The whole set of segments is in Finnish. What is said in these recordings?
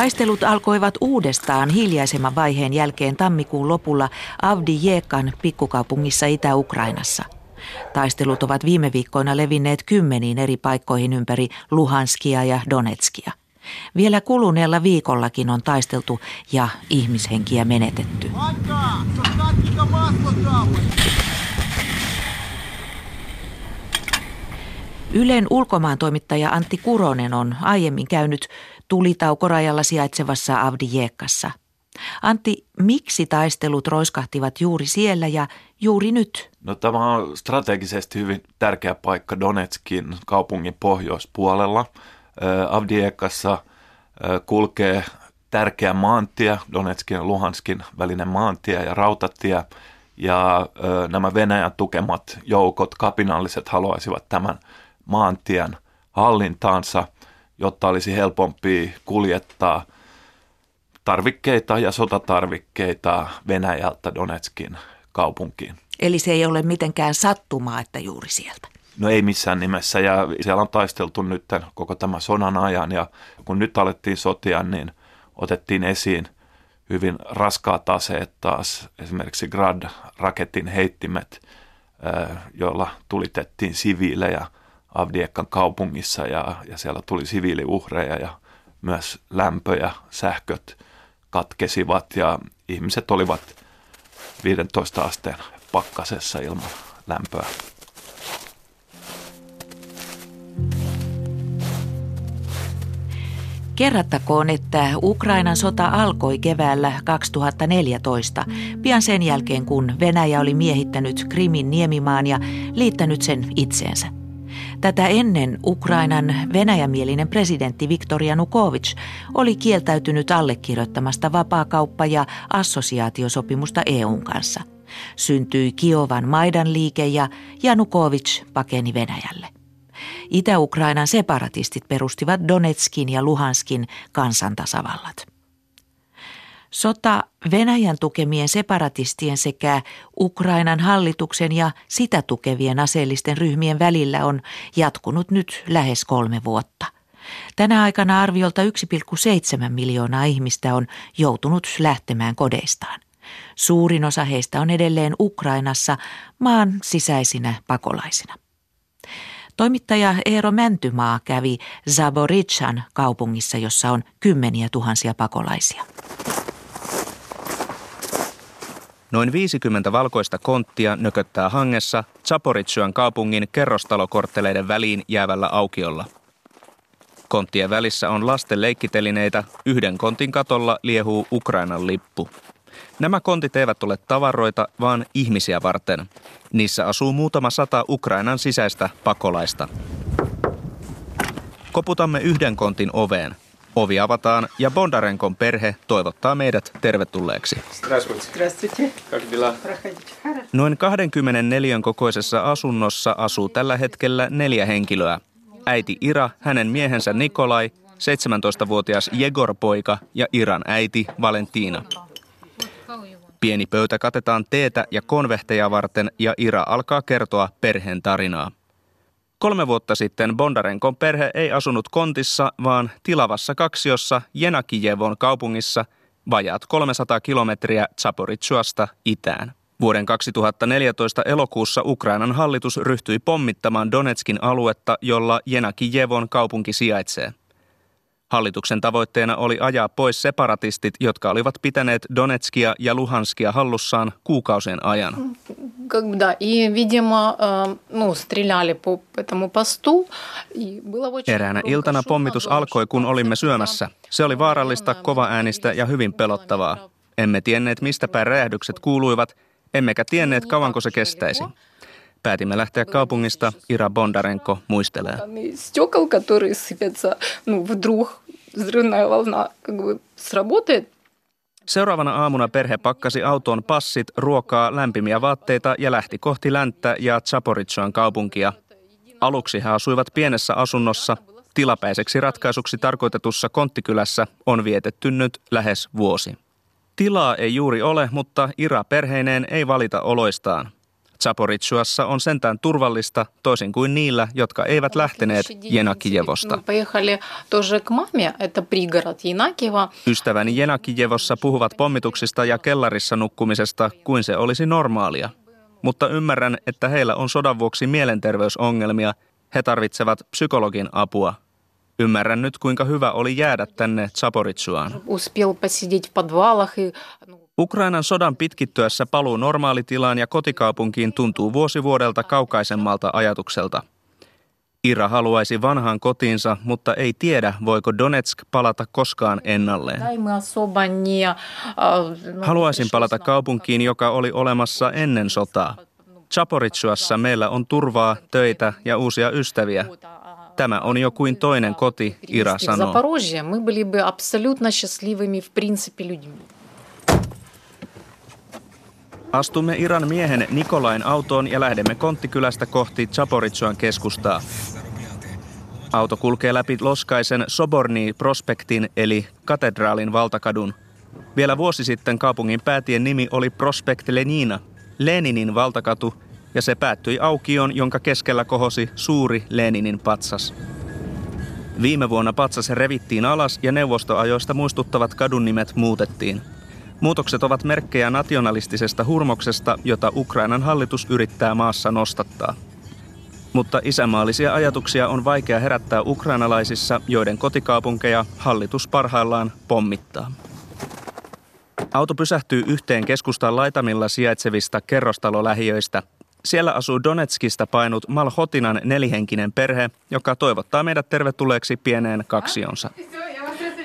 Taistelut alkoivat uudestaan hiljaisemman vaiheen jälkeen tammikuun lopulla Avdijekan pikkukaupungissa Itä-Ukrainassa. Taistelut ovat viime viikkoina levinneet kymmeniin eri paikkoihin ympäri Luhanskia ja Donetskia. Vielä kuluneella viikollakin on taisteltu ja ihmishenkiä menetetty. Ylen ulkomaan toimittaja Antti Kuronen on aiemmin käynyt tulitaukorajalla sijaitsevassa Avdijekkassa. Antti, miksi taistelut roiskahtivat juuri siellä ja juuri nyt? No, tämä on strategisesti hyvin tärkeä paikka Donetskin kaupungin pohjoispuolella. Avdiekassa kulkee tärkeä maantie, Donetskin ja Luhanskin välinen maantie ja rautatie. Ja nämä Venäjän tukemat joukot, kapinalliset, haluaisivat tämän maantien hallintaansa, jotta olisi helpompi kuljettaa tarvikkeita ja sotatarvikkeita Venäjältä Donetskin kaupunkiin. Eli se ei ole mitenkään sattumaa, että juuri sieltä. No ei missään nimessä ja siellä on taisteltu nyt koko tämän sodan ajan ja kun nyt alettiin sotia, niin otettiin esiin hyvin raskaat aseet taas, esimerkiksi Grad-raketin heittimet, joilla tulitettiin siviilejä Avdiekan kaupungissa ja, ja siellä tuli siviiliuhreja ja myös lämpö ja sähköt katkesivat ja ihmiset olivat 15 asteen pakkasessa ilman lämpöä. Kerrattakoon, että Ukrainan sota alkoi keväällä 2014, pian sen jälkeen kun Venäjä oli miehittänyt Krimin niemimaan ja liittänyt sen itseensä. Tätä ennen Ukrainan venäjämielinen presidentti Viktor Yanukovych oli kieltäytynyt allekirjoittamasta vapaakauppa- ja assosiaatiosopimusta EUn kanssa. Syntyi Kiovan Maidan liike ja Janukovic pakeni Venäjälle. Itä-Ukrainan separatistit perustivat Donetskin ja Luhanskin kansantasavallat. Sota Venäjän tukemien separatistien sekä Ukrainan hallituksen ja sitä tukevien aseellisten ryhmien välillä on jatkunut nyt lähes kolme vuotta. Tänä aikana arviolta 1,7 miljoonaa ihmistä on joutunut lähtemään kodeistaan. Suurin osa heistä on edelleen Ukrainassa maan sisäisinä pakolaisina. Toimittaja Eero Mäntymaa kävi Zaboritsan kaupungissa, jossa on kymmeniä tuhansia pakolaisia. Noin 50 valkoista konttia nököttää hangessa Zaporitsuan kaupungin kerrostalokortteleiden väliin jäävällä aukiolla. Konttien välissä on lasten leikkitelineitä, yhden kontin katolla liehuu Ukrainan lippu. Nämä kontit eivät ole tavaroita, vaan ihmisiä varten. Niissä asuu muutama sata Ukrainan sisäistä pakolaista. Koputamme yhden kontin oveen. Ovi avataan ja Bondarenkon perhe toivottaa meidät tervetulleeksi. Noin 24 kokoisessa asunnossa asuu tällä hetkellä neljä henkilöä. Äiti Ira, hänen miehensä Nikolai, 17-vuotias Jegor-poika ja Iran äiti Valentina. Pieni pöytä katetaan teetä ja konvehteja varten ja Ira alkaa kertoa perheen tarinaa. Kolme vuotta sitten Bondarenkon perhe ei asunut kontissa, vaan tilavassa kaksiossa Jenakijevon kaupungissa vajaat 300 kilometriä Zaporitsuasta itään. Vuoden 2014 elokuussa Ukrainan hallitus ryhtyi pommittamaan Donetskin aluetta, jolla Jenakijevon kaupunki sijaitsee. Hallituksen tavoitteena oli ajaa pois separatistit, jotka olivat pitäneet Donetskia ja Luhanskia hallussaan kuukausien ajan. Eräänä iltana pommitus alkoi, kun olimme syömässä. Se oli vaarallista, kovaäänistä ja hyvin pelottavaa. Emme tienneet, mistä päin räjähdykset kuuluivat, emmekä tienneet, kauanko se kestäisi. Päätimme lähteä kaupungista, Ira Bondarenko muistelee. Seuraavana aamuna perhe pakkasi autoon passit, ruokaa, lämpimiä vaatteita ja lähti kohti länttä ja Zaporitsuan kaupunkia. Aluksi he asuivat pienessä asunnossa. Tilapäiseksi ratkaisuksi tarkoitetussa konttikylässä on vietetty nyt lähes vuosi. Tilaa ei juuri ole, mutta Ira perheineen ei valita oloistaan. Zaporitsuassa on sentään turvallista, toisin kuin niillä, jotka eivät lähteneet Jenakijevosta. Ystäväni Jenakijevossa puhuvat pommituksista ja kellarissa nukkumisesta kuin se olisi normaalia. Mutta ymmärrän, että heillä on sodan vuoksi mielenterveysongelmia. He tarvitsevat psykologin apua. Ymmärrän nyt, kuinka hyvä oli jäädä tänne Zaporitsuaan. Ukrainan sodan pitkittyessä paluu normaalitilaan ja kotikaupunkiin tuntuu vuosivuodelta kaukaisemmalta ajatukselta. Ira haluaisi vanhaan kotiinsa, mutta ei tiedä, voiko Donetsk palata koskaan ennalleen. Haluaisin palata kaupunkiin, joka oli olemassa ennen sotaa. Chaporitsuassa meillä on turvaa, töitä ja uusia ystäviä. Tämä on jo kuin toinen koti, Ira sanoo. Astumme Iran miehen Nikolain autoon ja lähdemme Konttikylästä kohti Chaporitsuan keskustaa. Auto kulkee läpi loskaisen Soborni-prospektin eli katedraalin valtakadun. Vielä vuosi sitten kaupungin päätien nimi oli Prospekt Lenina, Leninin valtakatu, ja se päättyi aukioon, jonka keskellä kohosi suuri Leninin patsas. Viime vuonna patsas revittiin alas ja neuvostoajoista muistuttavat kadun nimet muutettiin – Muutokset ovat merkkejä nationalistisesta hurmoksesta, jota Ukrainan hallitus yrittää maassa nostattaa. Mutta isämaallisia ajatuksia on vaikea herättää ukrainalaisissa, joiden kotikaupunkeja hallitus parhaillaan pommittaa. Auto pysähtyy yhteen keskustan laitamilla sijaitsevista kerrostalolähiöistä. Siellä asuu Donetskista painut Malhotinan nelihenkinen perhe, joka toivottaa meidät tervetulleeksi pieneen kaksionsa.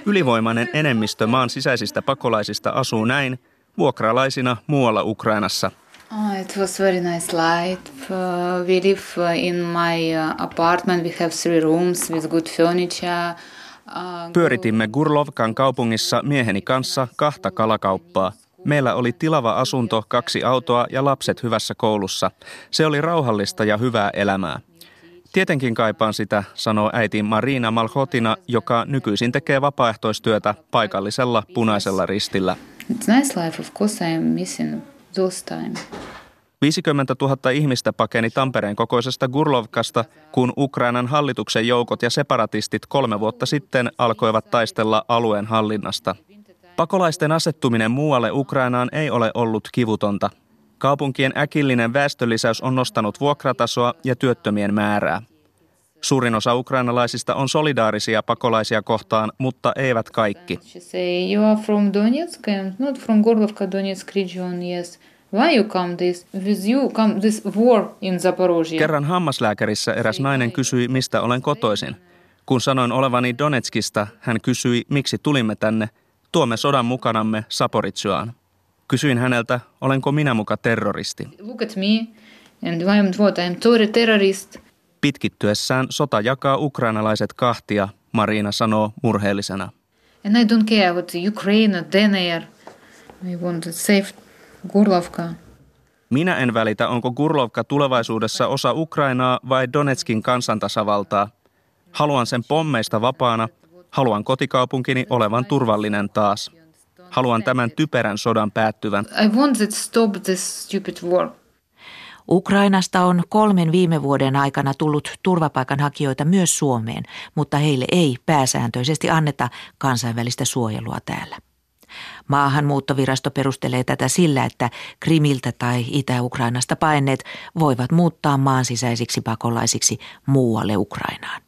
Ylivoimainen enemmistö maan sisäisistä pakolaisista asuu näin vuokralaisina muualla Ukrainassa. Oh, it was very nice life. Uh, we live uh, in my uh, apartment. We have three rooms with good furniture. Pyöritimme Gurlovkan kaupungissa mieheni kanssa kahta kalakauppaa. Meillä oli tilava asunto, kaksi autoa ja lapset hyvässä koulussa. Se oli rauhallista ja hyvää elämää. Tietenkin kaipaan sitä, sanoo äiti Marina Malhotina, joka nykyisin tekee vapaaehtoistyötä paikallisella punaisella ristillä. It's nice life, of course I am missing those time. 50 000 ihmistä pakeni Tampereen kokoisesta Gurlovkasta, kun Ukrainan hallituksen joukot ja separatistit kolme vuotta sitten alkoivat taistella alueen hallinnasta. Pakolaisten asettuminen muualle Ukrainaan ei ole ollut kivutonta. Kaupunkien äkillinen väestölisäys on nostanut vuokratasoa ja työttömien määrää. Suurin osa ukrainalaisista on solidaarisia pakolaisia kohtaan, mutta eivät kaikki. Kerran hammaslääkärissä eräs nainen kysyi, mistä olen kotoisin. Kun sanoin olevani Donetskista, hän kysyi, miksi tulimme tänne. Tuomme sodan mukanamme Saporitsyaan. Kysyin häneltä, olenko minä muka terroristi. Look at me and I am what? I am terrorist. Pitkittyessään sota jakaa ukrainalaiset kahtia, Marina sanoo murheellisena. And I don't care what Ukraine or DNR. I want to save Gurlovka. Minä en välitä, onko Gurlovka tulevaisuudessa osa Ukrainaa vai Donetskin kansantasavaltaa. Haluan sen pommeista vapaana. Haluan kotikaupunkini olevan turvallinen taas. Haluan tämän typerän sodan päättyvän. I want to stop this stupid war. Ukrainasta on kolmen viime vuoden aikana tullut turvapaikanhakijoita myös Suomeen, mutta heille ei pääsääntöisesti anneta kansainvälistä suojelua täällä. Maahanmuuttovirasto perustelee tätä sillä, että Krimiltä tai Itä-Ukrainasta paineet voivat muuttaa maan sisäisiksi pakolaisiksi muualle Ukrainaan.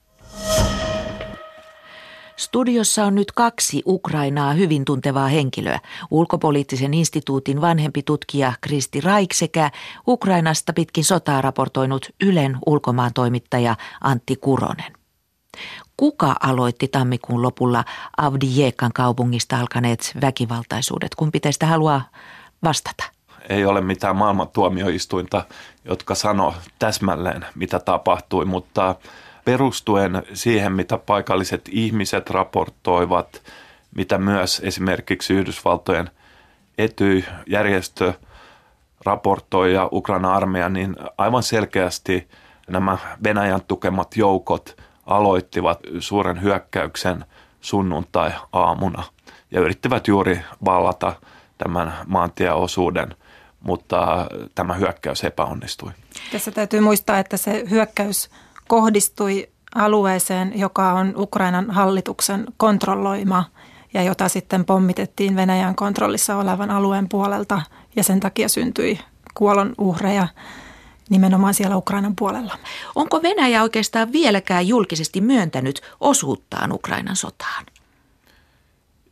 Studiossa on nyt kaksi Ukrainaa hyvin tuntevaa henkilöä. Ulkopoliittisen instituutin vanhempi tutkija Kristi Raik sekä Ukrainasta pitkin sotaa raportoinut Ylen ulkomaan toimittaja Antti Kuronen. Kuka aloitti tammikuun lopulla Avdijekan kaupungista alkaneet väkivaltaisuudet? Kun pitäisi haluaa vastata? Ei ole mitään maailman tuomioistuinta, jotka sanoo täsmälleen, mitä tapahtui, mutta perustuen siihen, mitä paikalliset ihmiset raportoivat, mitä myös esimerkiksi Yhdysvaltojen Ety-järjestö raportoi ja Ukraina armeija, niin aivan selkeästi nämä Venäjän tukemat joukot aloittivat suuren hyökkäyksen sunnuntai-aamuna ja yrittivät juuri vallata tämän maantieosuuden mutta tämä hyökkäys epäonnistui. Tässä täytyy muistaa, että se hyökkäys kohdistui alueeseen, joka on Ukrainan hallituksen kontrolloima ja jota sitten pommitettiin Venäjän kontrollissa olevan alueen puolelta ja sen takia syntyi kuolon uhreja nimenomaan siellä Ukrainan puolella. Onko Venäjä oikeastaan vieläkään julkisesti myöntänyt osuuttaan Ukrainan sotaan?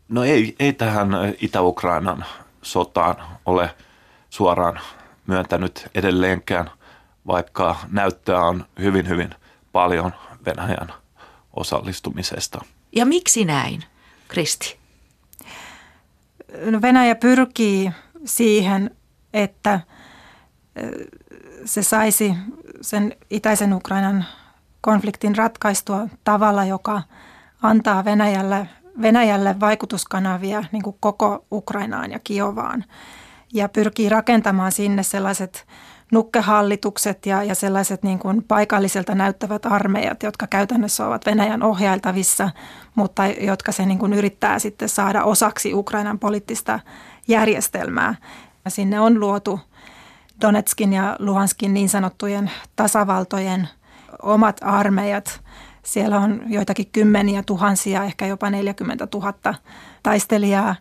No ei, ei tähän Itä-Ukrainan sotaan ole suoraan myöntänyt edelleenkään, vaikka näyttöä on hyvin, hyvin paljon Venäjän osallistumisesta. Ja miksi näin, Kristi? No Venäjä pyrkii siihen, että se saisi sen itäisen Ukrainan konfliktin ratkaistua tavalla, joka antaa Venäjälle, Venäjälle vaikutuskanavia niin kuin koko Ukrainaan ja Kiovaan. Ja pyrkii rakentamaan sinne sellaiset nukkehallitukset ja, ja sellaiset niin kuin paikalliselta näyttävät armeijat, jotka käytännössä ovat Venäjän ohjailtavissa, mutta jotka se niin kuin yrittää sitten saada osaksi Ukrainan poliittista järjestelmää. Ja sinne on luotu – Donetskin ja Luhanskin niin sanottujen tasavaltojen omat armeijat. Siellä on joitakin kymmeniä tuhansia, ehkä jopa 40 000 taistelijaa,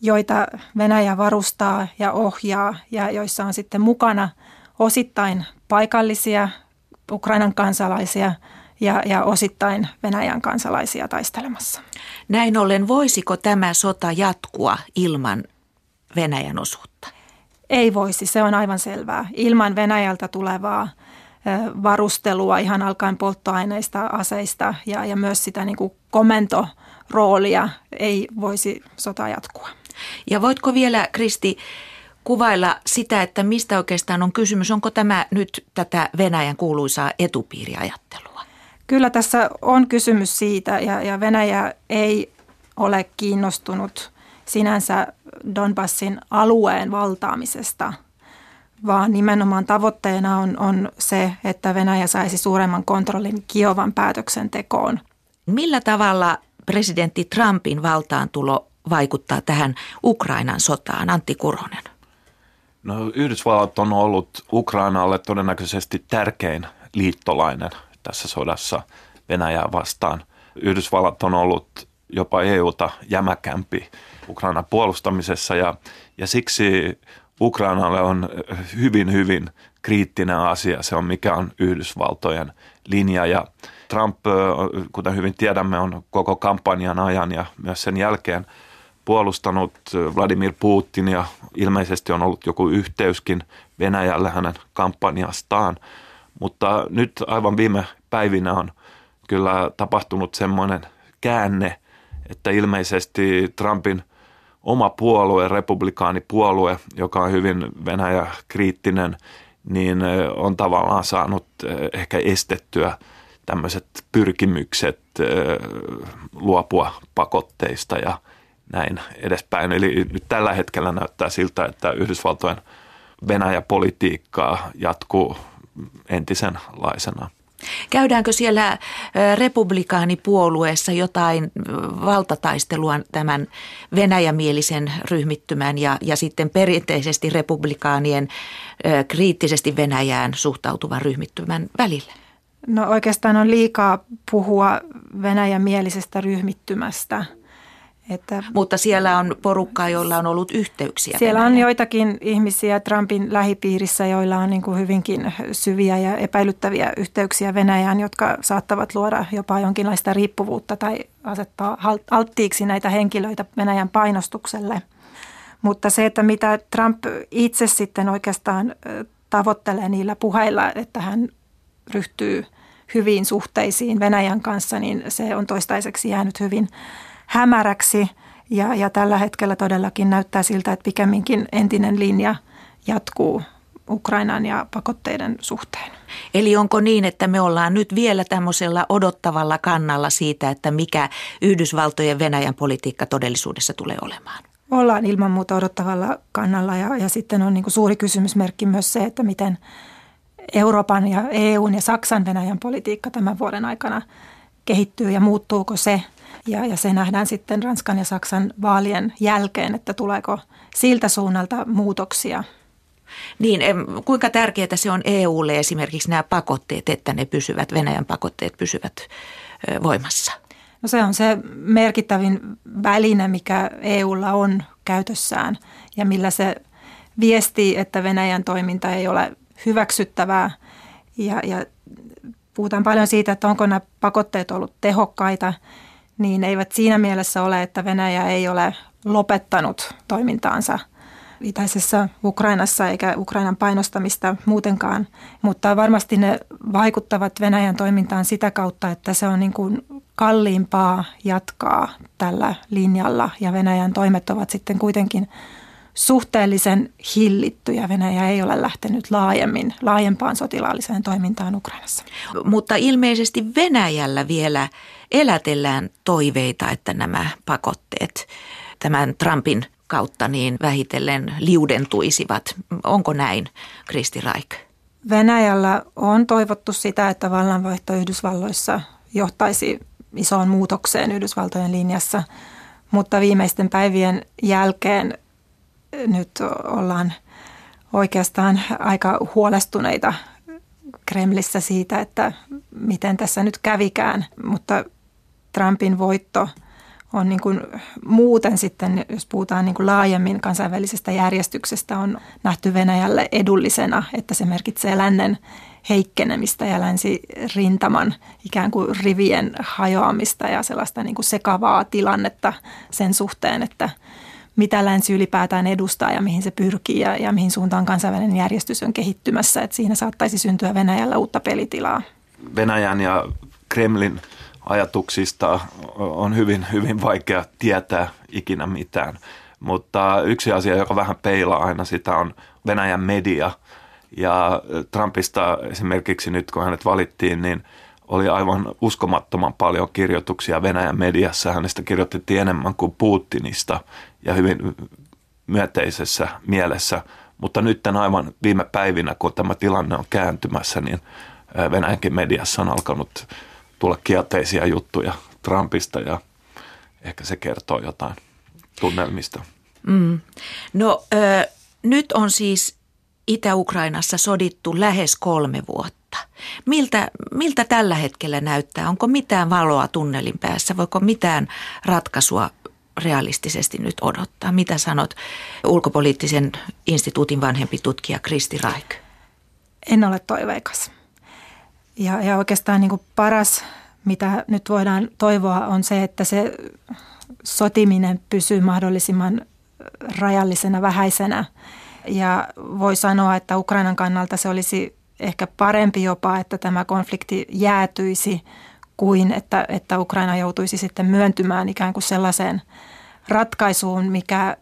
joita Venäjä varustaa ja ohjaa ja joissa on sitten mukana osittain paikallisia Ukrainan kansalaisia ja, ja osittain Venäjän kansalaisia taistelemassa. Näin ollen, voisiko tämä sota jatkua ilman Venäjän osuutta? Ei voisi, se on aivan selvää. Ilman Venäjältä tulevaa varustelua ihan alkaen polttoaineista, aseista ja, ja myös sitä niin kuin komentoroolia ei voisi sota jatkua. Ja voitko vielä, Kristi, kuvailla sitä, että mistä oikeastaan on kysymys? Onko tämä nyt tätä Venäjän kuuluisaa etupiiriajattelua? Kyllä tässä on kysymys siitä ja, ja Venäjä ei ole kiinnostunut sinänsä Donbassin alueen valtaamisesta, vaan nimenomaan tavoitteena on, on se, että Venäjä saisi suuremman kontrollin Kiovan päätöksentekoon. Millä tavalla presidentti Trumpin valtaantulo vaikuttaa tähän Ukrainan sotaan, Antti Kuronen? No Yhdysvallat on ollut Ukrainalle todennäköisesti tärkein liittolainen tässä sodassa Venäjää vastaan. Yhdysvallat on ollut jopa EUta jämäkämpi Ukrainan puolustamisessa ja, ja siksi Ukrainalle on hyvin, hyvin kriittinen asia se on, mikä on Yhdysvaltojen linja ja Trump, kuten hyvin tiedämme, on koko kampanjan ajan ja myös sen jälkeen puolustanut Vladimir Putin ja ilmeisesti on ollut joku yhteyskin Venäjälle hänen kampanjastaan. Mutta nyt aivan viime päivinä on kyllä tapahtunut semmoinen käänne, että ilmeisesti Trumpin oma puolue, republikaanipuolue, joka on hyvin Venäjä-kriittinen, niin on tavallaan saanut ehkä estettyä tämmöiset pyrkimykset luopua pakotteista ja näin edespäin. Eli nyt tällä hetkellä näyttää siltä, että Yhdysvaltojen Venäjä-politiikkaa jatkuu entisenlaisena. Käydäänkö siellä republikaanipuolueessa jotain valtataistelua tämän venäjämielisen ryhmittymän ja, ja sitten perinteisesti republikaanien kriittisesti Venäjään suhtautuvan ryhmittymän välillä? No oikeastaan on liikaa puhua venäjämielisestä ryhmittymästä – että Mutta siellä on porukkaa, joilla on ollut yhteyksiä. Siellä Venäjä. on joitakin ihmisiä Trumpin lähipiirissä, joilla on niin kuin hyvinkin syviä ja epäilyttäviä yhteyksiä Venäjään, jotka saattavat luoda jopa jonkinlaista riippuvuutta tai asettaa alttiiksi näitä henkilöitä Venäjän painostukselle. Mutta se, että mitä Trump itse sitten oikeastaan tavoittelee niillä puheilla, että hän ryhtyy hyviin suhteisiin Venäjän kanssa, niin se on toistaiseksi jäänyt hyvin hämäräksi ja, ja tällä hetkellä todellakin näyttää siltä, että pikemminkin entinen linja jatkuu Ukrainan ja pakotteiden suhteen. Eli onko niin, että me ollaan nyt vielä tämmöisellä odottavalla kannalla siitä, että mikä Yhdysvaltojen Venäjän politiikka todellisuudessa tulee olemaan? Ollaan ilman muuta odottavalla kannalla ja, ja sitten on niin kuin suuri kysymysmerkki myös se, että miten Euroopan ja EUn ja Saksan Venäjän politiikka tämän vuoden aikana kehittyy ja muuttuuko se ja, ja se nähdään sitten Ranskan ja Saksan vaalien jälkeen, että tuleeko siltä suunnalta muutoksia. Niin, kuinka tärkeää se on EUlle esimerkiksi nämä pakotteet, että ne pysyvät, Venäjän pakotteet pysyvät voimassa? No se on se merkittävin väline, mikä EUlla on käytössään ja millä se viestii, että Venäjän toiminta ei ole hyväksyttävää ja, ja puhutaan paljon siitä, että onko nämä pakotteet ollut tehokkaita, niin eivät siinä mielessä ole, että Venäjä ei ole lopettanut toimintaansa itäisessä Ukrainassa eikä Ukrainan painostamista muutenkaan, mutta varmasti ne vaikuttavat Venäjän toimintaan sitä kautta, että se on niin kuin kalliimpaa jatkaa tällä linjalla. Ja Venäjän toimet ovat sitten kuitenkin suhteellisen hillittyjä. Venäjä ei ole lähtenyt laajemmin, laajempaan sotilaalliseen toimintaan Ukrainassa. Mutta ilmeisesti Venäjällä vielä elätellään toiveita, että nämä pakotteet tämän Trumpin kautta niin vähitellen liudentuisivat. Onko näin, Kristi Raik? Venäjällä on toivottu sitä, että vallanvaihto Yhdysvalloissa johtaisi isoon muutokseen Yhdysvaltojen linjassa, mutta viimeisten päivien jälkeen nyt ollaan oikeastaan aika huolestuneita Kremlissä siitä, että miten tässä nyt kävikään, mutta Trumpin voitto on niin kuin muuten sitten, jos puhutaan niin kuin laajemmin kansainvälisestä järjestyksestä, on nähty Venäjälle edullisena, että se merkitsee lännen heikkenemistä ja länsirintaman ikään kuin rivien hajoamista ja sellaista niin kuin sekavaa tilannetta sen suhteen, että mitä länsi ylipäätään edustaa ja mihin se pyrkii ja, ja mihin suuntaan kansainvälinen järjestys on kehittymässä. Että siinä saattaisi syntyä Venäjällä uutta pelitilaa. Venäjän ja Kremlin ajatuksista on hyvin, hyvin vaikea tietää ikinä mitään. Mutta yksi asia, joka vähän peilaa aina sitä, on Venäjän media. Ja Trumpista esimerkiksi nyt, kun hänet valittiin, niin oli aivan uskomattoman paljon kirjoituksia Venäjän mediassa. Hänestä kirjoitettiin enemmän kuin Putinista ja hyvin myönteisessä mielessä. Mutta nyt aivan viime päivinä, kun tämä tilanne on kääntymässä, niin Venäjänkin mediassa on alkanut tulla kielteisiä juttuja Trumpista ja ehkä se kertoo jotain tunnelmista. Mm. No ö, nyt on siis Itä-Ukrainassa sodittu lähes kolme vuotta. Miltä, miltä tällä hetkellä näyttää? Onko mitään valoa tunnelin päässä? Voiko mitään ratkaisua realistisesti nyt odottaa? Mitä sanot ulkopoliittisen instituutin vanhempi tutkija Kristi Raik? En ole toiveikas. Ja, ja oikeastaan niin paras, mitä nyt voidaan toivoa, on se, että se sotiminen pysyy mahdollisimman rajallisena, vähäisenä. Ja voi sanoa, että Ukrainan kannalta se olisi ehkä parempi jopa, että tämä konflikti jäätyisi kuin että, että Ukraina joutuisi sitten myöntymään ikään kuin sellaiseen ratkaisuun, mikä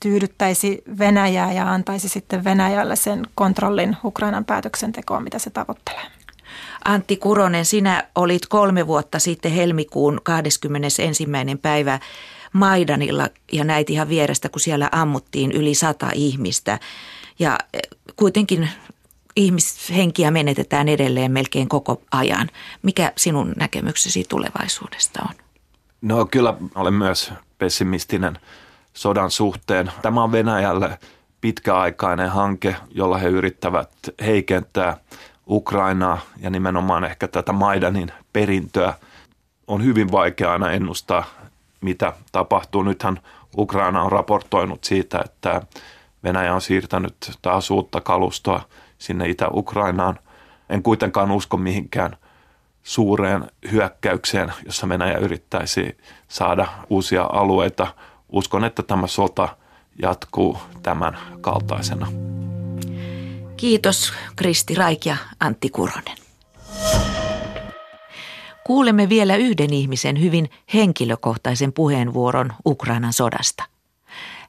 tyydyttäisi Venäjää ja antaisi sitten Venäjälle sen kontrollin Ukrainan päätöksentekoon, mitä se tavoittelee. Antti Kuronen, sinä olit kolme vuotta sitten helmikuun 21. päivä Maidanilla ja näit ihan vierestä, kun siellä ammuttiin yli sata ihmistä. Ja e, kuitenkin ihmishenkiä menetetään edelleen melkein koko ajan. Mikä sinun näkemyksesi tulevaisuudesta on? No kyllä olen myös pessimistinen sodan suhteen. Tämä on Venäjälle pitkäaikainen hanke, jolla he yrittävät heikentää Ukrainaa ja nimenomaan ehkä tätä Maidanin perintöä. On hyvin vaikea aina ennustaa, mitä tapahtuu. Nythän Ukraina on raportoinut siitä, että Venäjä on siirtänyt taas uutta kalustoa sinne Itä-Ukrainaan. En kuitenkaan usko mihinkään suureen hyökkäykseen, jossa Venäjä yrittäisi saada uusia alueita. Uskon, että tämä sota jatkuu tämän kaltaisena. Kiitos Kristi Raik ja Antti Kuronen. Kuulemme vielä yhden ihmisen hyvin henkilökohtaisen puheenvuoron Ukrainan sodasta.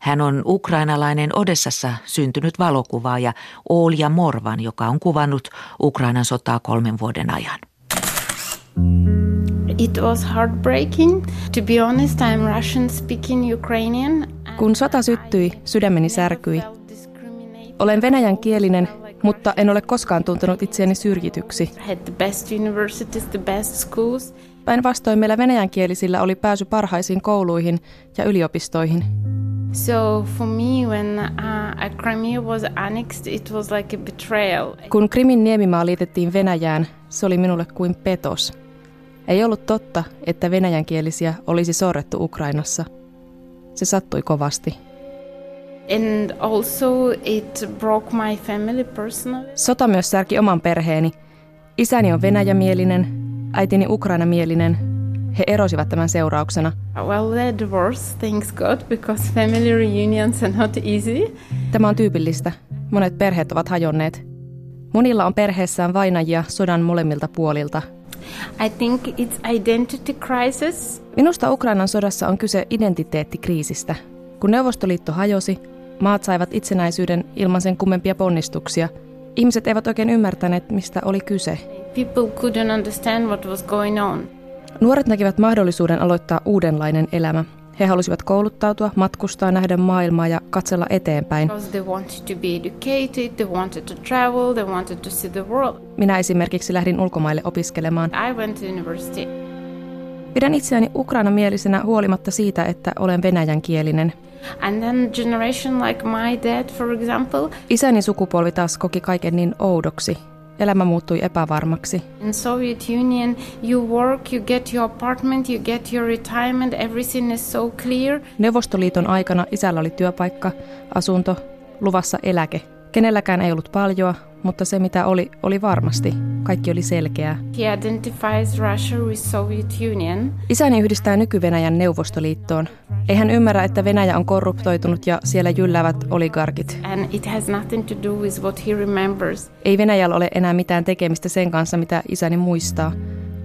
Hän on ukrainalainen Odessassa syntynyt valokuvaaja Olja Morvan, joka on kuvannut Ukrainan sotaa kolmen vuoden ajan. It was heartbreaking. To be honest, I'm Russian speaking Ukrainian. Kun sota syttyi, sydämeni särkyi. Olen venäjän kielinen, mutta en ole koskaan tuntenut itseäni syrjityksi. Päinvastoin meillä venäjänkielisillä oli pääsy parhaisiin kouluihin ja yliopistoihin. So for me, when Crimea was annexed, it was like a betrayal. Kun Krimin niemimaa liitettiin Venäjään, se oli minulle kuin petos. Ei ollut totta, että venäjänkielisiä olisi sorrettu Ukrainassa. Se sattui kovasti. And also it broke my family personally. Sota myös särki oman perheeni. Isäni on venäjämielinen, äitini ukrainamielinen. He erosivat tämän seurauksena. Well, they're divorced, thanks God, because family reunions are not easy. Tämä on tyypillistä. Monet perheet ovat hajonneet. Monilla on perheessään vainajia sodan molemmilta puolilta. I think it's identity crisis. Minusta Ukrainan sodassa on kyse identiteettikriisistä. Kun Neuvostoliitto hajosi, Maat saivat itsenäisyyden ilman sen kummempia ponnistuksia. Ihmiset eivät oikein ymmärtäneet, mistä oli kyse. People couldn't understand what was going on. Nuoret näkivät mahdollisuuden aloittaa uudenlainen elämä. He halusivat kouluttautua, matkustaa, nähdä maailmaa ja katsella eteenpäin. Minä esimerkiksi lähdin ulkomaille opiskelemaan. I went to university. Pidän itseäni ukrainamielisenä huolimatta siitä, että olen venäjänkielinen. And then generation like my dad, for example. Isäni sukupolvi taas koki kaiken niin oudoksi. Elämä muuttui epävarmaksi. In Soviet Union, you work, you get your apartment, you get your retirement, everything is so clear. Neuvostoliiton aikana isällä oli työpaikka, asunto, luvassa eläke. Kenelläkään ei ollut paljoa, mutta se mitä oli, oli varmasti. Kaikki oli selkeää. He identifies Russia with Soviet Union. Isäni yhdistää nyky-Venäjän Neuvostoliittoon. Ei hän ymmärrä, että Venäjä on korruptoitunut ja siellä jylläävät oligarkit. And it has nothing to do with what he remembers. Ei Venäjällä ole enää mitään tekemistä sen kanssa, mitä isäni muistaa.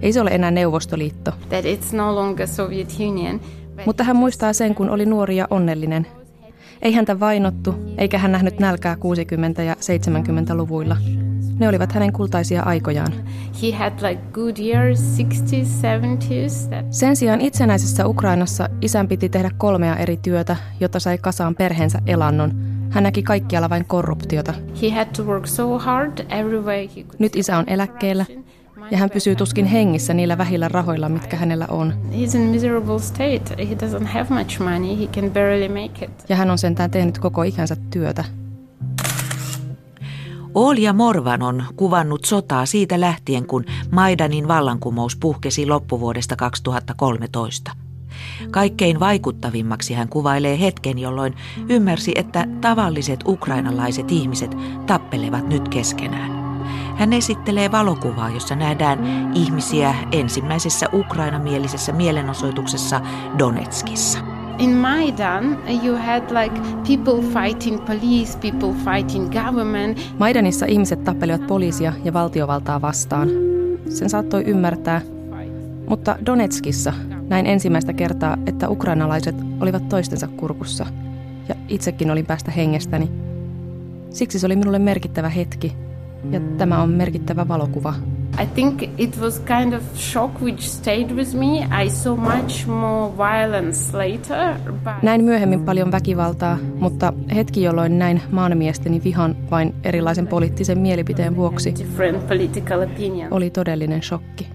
Ei se ole enää Neuvostoliitto. That it's no longer Soviet Union. Mutta hän muistaa sen, kun oli nuori ja onnellinen. Ei häntä vainottu, eikä hän nähnyt nälkää 60- ja 70-luvuilla. Ne olivat hänen kultaisia aikojaan. He had like good years, 60s, 70s. Sen sijaan itsenäisessä Ukrainassa isän piti tehdä kolmea eri työtä, jotta sai kasaan perheensä elannon. Hän näki kaikkialla vain korruptiota. He had to work so hard every way he could Nyt isä on eläkkeellä ja hän pysyy tuskin hengissä niillä vähillä rahoilla, mitkä hänellä on. He's in miserable state. He doesn't have much money. He can barely make it. Ja hän on sentään tehnyt koko ikänsä työtä. Olja Morvan on kuvannut sotaa siitä lähtien, kun Maidanin vallankumous puhkesi loppuvuodesta 2013. Kaikkein vaikuttavimmaksi hän kuvailee hetken, jolloin ymmärsi, että tavalliset ukrainalaiset ihmiset tappelevat nyt keskenään. Hän esittelee valokuvaa, jossa nähdään ihmisiä ensimmäisessä ukrainamielisessä mielenosoituksessa Donetskissa. In Maidan, you had like people fighting police, people fighting government. Maidanissa ihmiset tappelivat poliisia ja valtiovaltaa vastaan. Sen saattoi ymmärtää. Mutta Donetskissa näin ensimmäistä kertaa, että ukrainalaiset olivat toistensa kurkussa. Ja itsekin olin päästä hengestäni. Siksi se oli minulle merkittävä hetki. Ja tämä on merkittävä valokuva. I think it was kind of shock which stayed with me. I saw much more violence later. But... Näin myöhemmin paljon väkivaltaa, mutta hetki jolloin näin maanmiesteni vihan vain erilaisen poliittisen mielipiteen vuoksi oli todellinen shokki.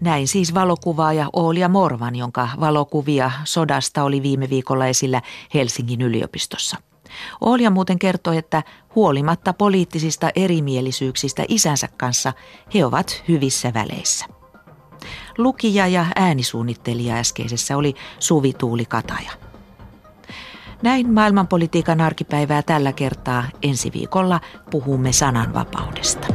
Näin siis valokuvaaja Oolia Morvan, jonka valokuvia sodasta oli viime viikolla esillä Helsingin yliopistossa. Olja muuten kertoi, että huolimatta poliittisista erimielisyyksistä isänsä kanssa, he ovat hyvissä väleissä. Lukija ja äänisuunnittelija äskeisessä oli Suvi Tuuli Kataja. Näin maailmanpolitiikan arkipäivää tällä kertaa. Ensi viikolla puhumme sananvapaudesta.